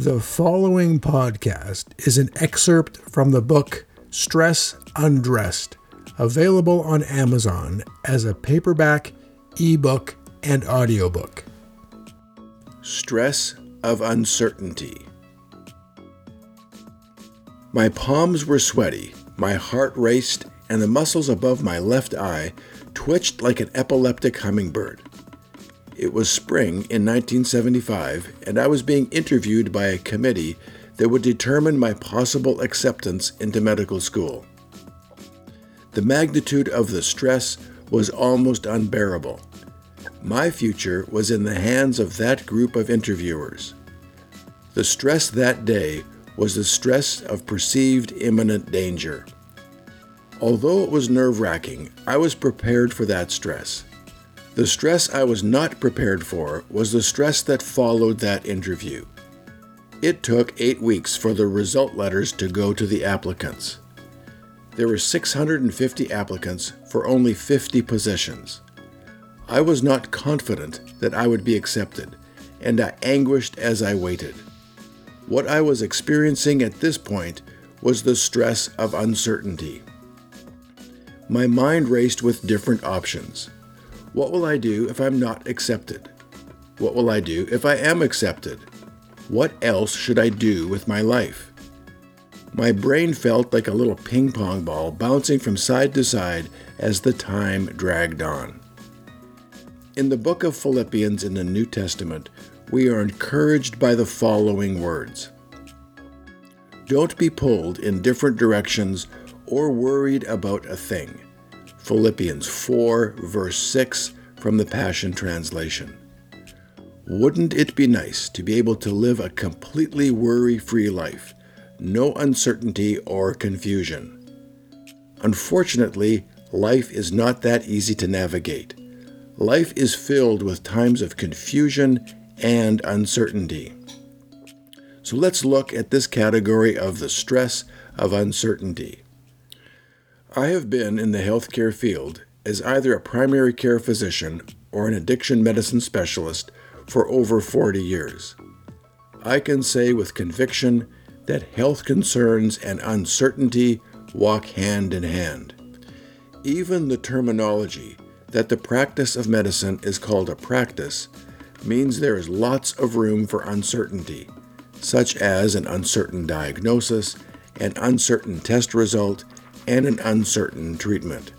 The following podcast is an excerpt from the book Stress Undressed, available on Amazon as a paperback, ebook, and audiobook. Stress of Uncertainty. My palms were sweaty, my heart raced, and the muscles above my left eye twitched like an epileptic hummingbird. It was spring in 1975, and I was being interviewed by a committee that would determine my possible acceptance into medical school. The magnitude of the stress was almost unbearable. My future was in the hands of that group of interviewers. The stress that day was the stress of perceived imminent danger. Although it was nerve wracking, I was prepared for that stress. The stress I was not prepared for was the stress that followed that interview. It took eight weeks for the result letters to go to the applicants. There were 650 applicants for only 50 positions. I was not confident that I would be accepted, and I anguished as I waited. What I was experiencing at this point was the stress of uncertainty. My mind raced with different options. What will I do if I'm not accepted? What will I do if I am accepted? What else should I do with my life? My brain felt like a little ping pong ball bouncing from side to side as the time dragged on. In the book of Philippians in the New Testament, we are encouraged by the following words Don't be pulled in different directions or worried about a thing. Philippians 4, verse 6 from the Passion Translation. Wouldn't it be nice to be able to live a completely worry free life, no uncertainty or confusion? Unfortunately, life is not that easy to navigate. Life is filled with times of confusion and uncertainty. So let's look at this category of the stress of uncertainty. I have been in the healthcare field as either a primary care physician or an addiction medicine specialist for over 40 years. I can say with conviction that health concerns and uncertainty walk hand in hand. Even the terminology that the practice of medicine is called a practice means there is lots of room for uncertainty, such as an uncertain diagnosis, an uncertain test result, and an uncertain treatment.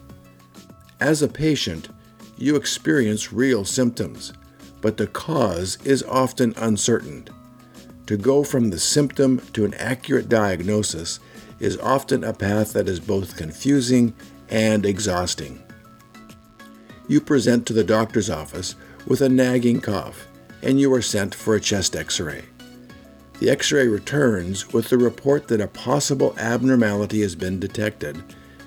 As a patient, you experience real symptoms, but the cause is often uncertain. To go from the symptom to an accurate diagnosis is often a path that is both confusing and exhausting. You present to the doctor's office with a nagging cough, and you are sent for a chest x ray. The x ray returns with the report that a possible abnormality has been detected,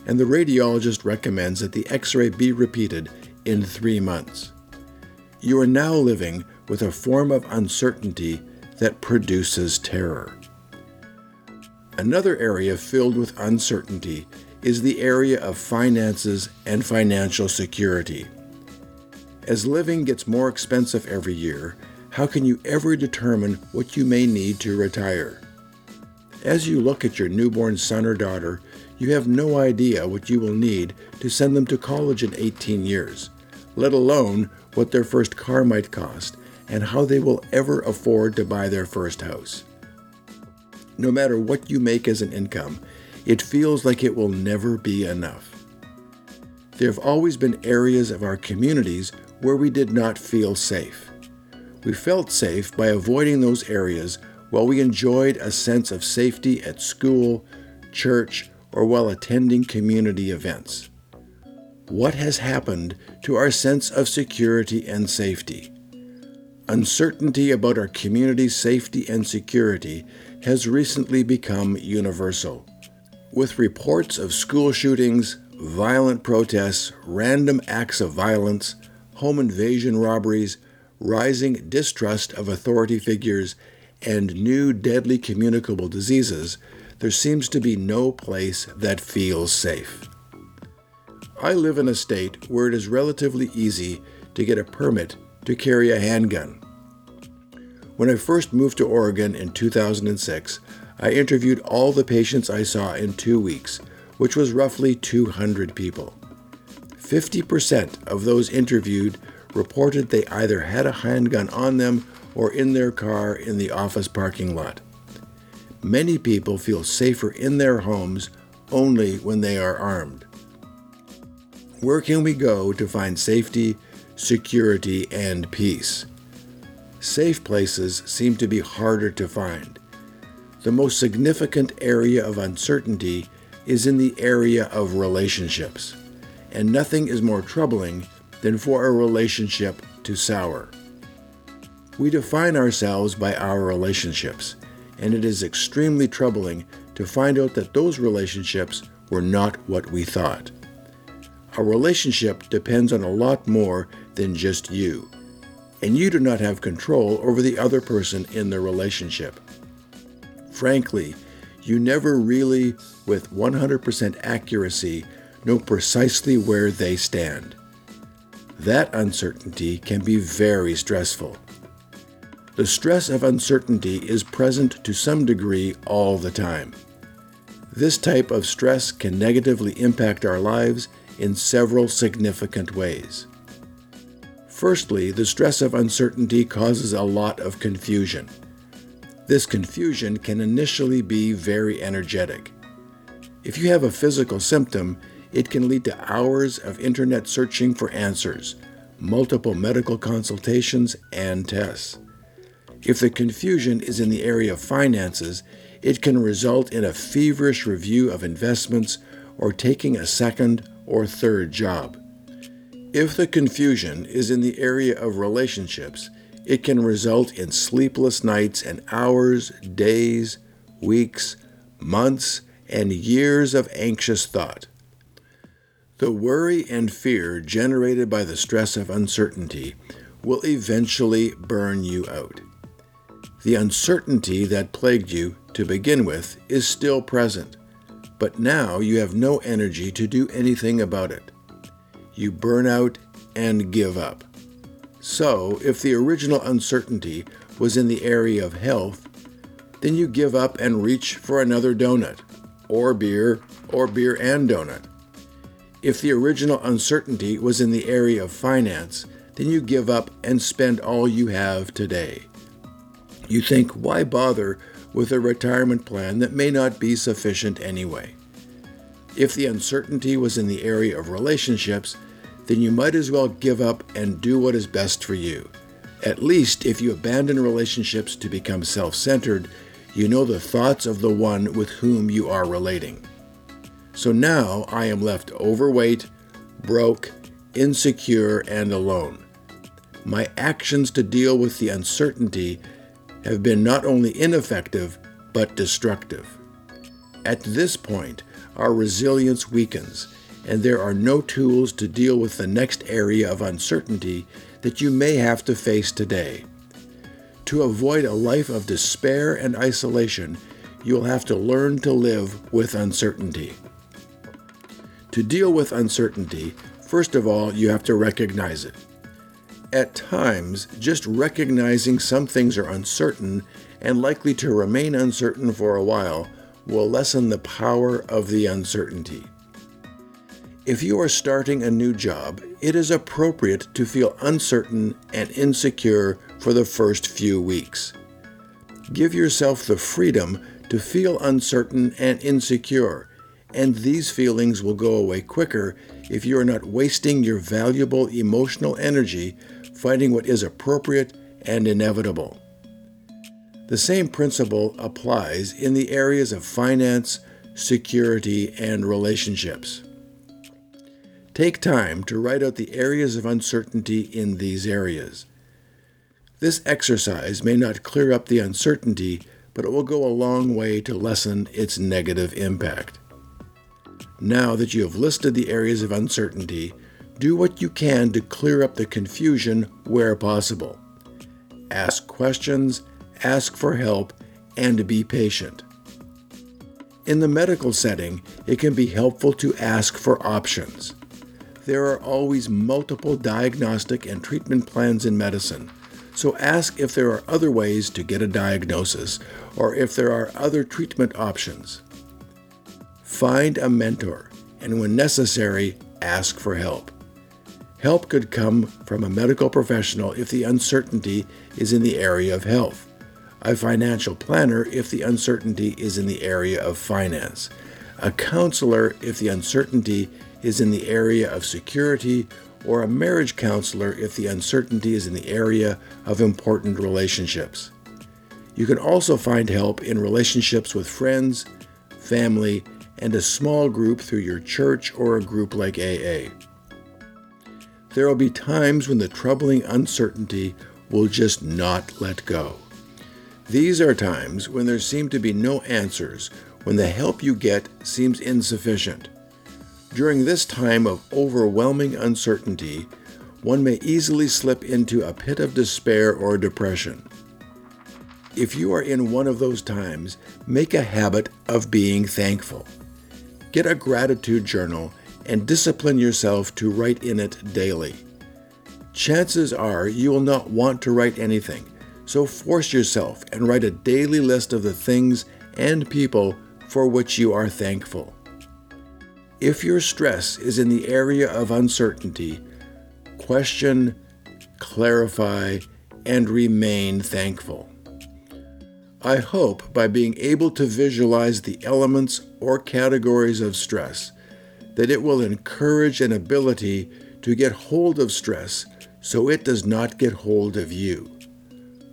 and the radiologist recommends that the x ray be repeated in three months. You are now living with a form of uncertainty that produces terror. Another area filled with uncertainty is the area of finances and financial security. As living gets more expensive every year, how can you ever determine what you may need to retire? As you look at your newborn son or daughter, you have no idea what you will need to send them to college in 18 years, let alone what their first car might cost and how they will ever afford to buy their first house. No matter what you make as an income, it feels like it will never be enough. There have always been areas of our communities where we did not feel safe. We felt safe by avoiding those areas while we enjoyed a sense of safety at school, church, or while attending community events. What has happened to our sense of security and safety? Uncertainty about our community's safety and security has recently become universal. With reports of school shootings, violent protests, random acts of violence, home invasion robberies, rising distrust of authority figures, and new deadly communicable diseases, there seems to be no place that feels safe. I live in a state where it is relatively easy to get a permit to carry a handgun. When I first moved to Oregon in 2006, I interviewed all the patients I saw in two weeks, which was roughly 200 people. 50% of those interviewed reported they either had a handgun on them or in their car in the office parking lot. Many people feel safer in their homes only when they are armed. Where can we go to find safety, security, and peace? Safe places seem to be harder to find. The most significant area of uncertainty is in the area of relationships and nothing is more troubling than for a relationship to sour. We define ourselves by our relationships, and it is extremely troubling to find out that those relationships were not what we thought. A relationship depends on a lot more than just you, and you do not have control over the other person in the relationship. Frankly, you never really, with 100% accuracy, know precisely where they stand. That uncertainty can be very stressful. The stress of uncertainty is present to some degree all the time. This type of stress can negatively impact our lives in several significant ways. Firstly, the stress of uncertainty causes a lot of confusion. This confusion can initially be very energetic. If you have a physical symptom, it can lead to hours of internet searching for answers, multiple medical consultations, and tests. If the confusion is in the area of finances, it can result in a feverish review of investments or taking a second or third job. If the confusion is in the area of relationships, it can result in sleepless nights and hours, days, weeks, months, and years of anxious thought. The worry and fear generated by the stress of uncertainty will eventually burn you out. The uncertainty that plagued you to begin with is still present, but now you have no energy to do anything about it. You burn out and give up. So, if the original uncertainty was in the area of health, then you give up and reach for another donut, or beer, or beer and donut. If the original uncertainty was in the area of finance, then you give up and spend all you have today. You think, why bother with a retirement plan that may not be sufficient anyway? If the uncertainty was in the area of relationships, then you might as well give up and do what is best for you. At least if you abandon relationships to become self centered, you know the thoughts of the one with whom you are relating. So now I am left overweight, broke, insecure, and alone. My actions to deal with the uncertainty have been not only ineffective, but destructive. At this point, our resilience weakens, and there are no tools to deal with the next area of uncertainty that you may have to face today. To avoid a life of despair and isolation, you'll have to learn to live with uncertainty. To deal with uncertainty, first of all, you have to recognize it. At times, just recognizing some things are uncertain and likely to remain uncertain for a while will lessen the power of the uncertainty. If you are starting a new job, it is appropriate to feel uncertain and insecure for the first few weeks. Give yourself the freedom to feel uncertain and insecure and these feelings will go away quicker if you are not wasting your valuable emotional energy fighting what is appropriate and inevitable. The same principle applies in the areas of finance, security, and relationships. Take time to write out the areas of uncertainty in these areas. This exercise may not clear up the uncertainty, but it will go a long way to lessen its negative impact. Now that you have listed the areas of uncertainty, do what you can to clear up the confusion where possible. Ask questions, ask for help, and be patient. In the medical setting, it can be helpful to ask for options. There are always multiple diagnostic and treatment plans in medicine, So ask if there are other ways to get a diagnosis or if there are other treatment options. Find a mentor and, when necessary, ask for help. Help could come from a medical professional if the uncertainty is in the area of health, a financial planner if the uncertainty is in the area of finance, a counselor if the uncertainty is in the area of security, or a marriage counselor if the uncertainty is in the area of important relationships. You can also find help in relationships with friends, family, and a small group through your church or a group like AA. There will be times when the troubling uncertainty will just not let go. These are times when there seem to be no answers, when the help you get seems insufficient. During this time of overwhelming uncertainty, one may easily slip into a pit of despair or depression. If you are in one of those times, make a habit of being thankful. Get a gratitude journal and discipline yourself to write in it daily. Chances are you will not want to write anything, so force yourself and write a daily list of the things and people for which you are thankful. If your stress is in the area of uncertainty, question, clarify, and remain thankful. I hope by being able to visualize the elements or categories of stress that it will encourage an ability to get hold of stress so it does not get hold of you.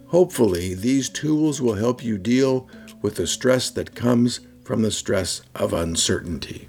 Hopefully, these tools will help you deal with the stress that comes from the stress of uncertainty.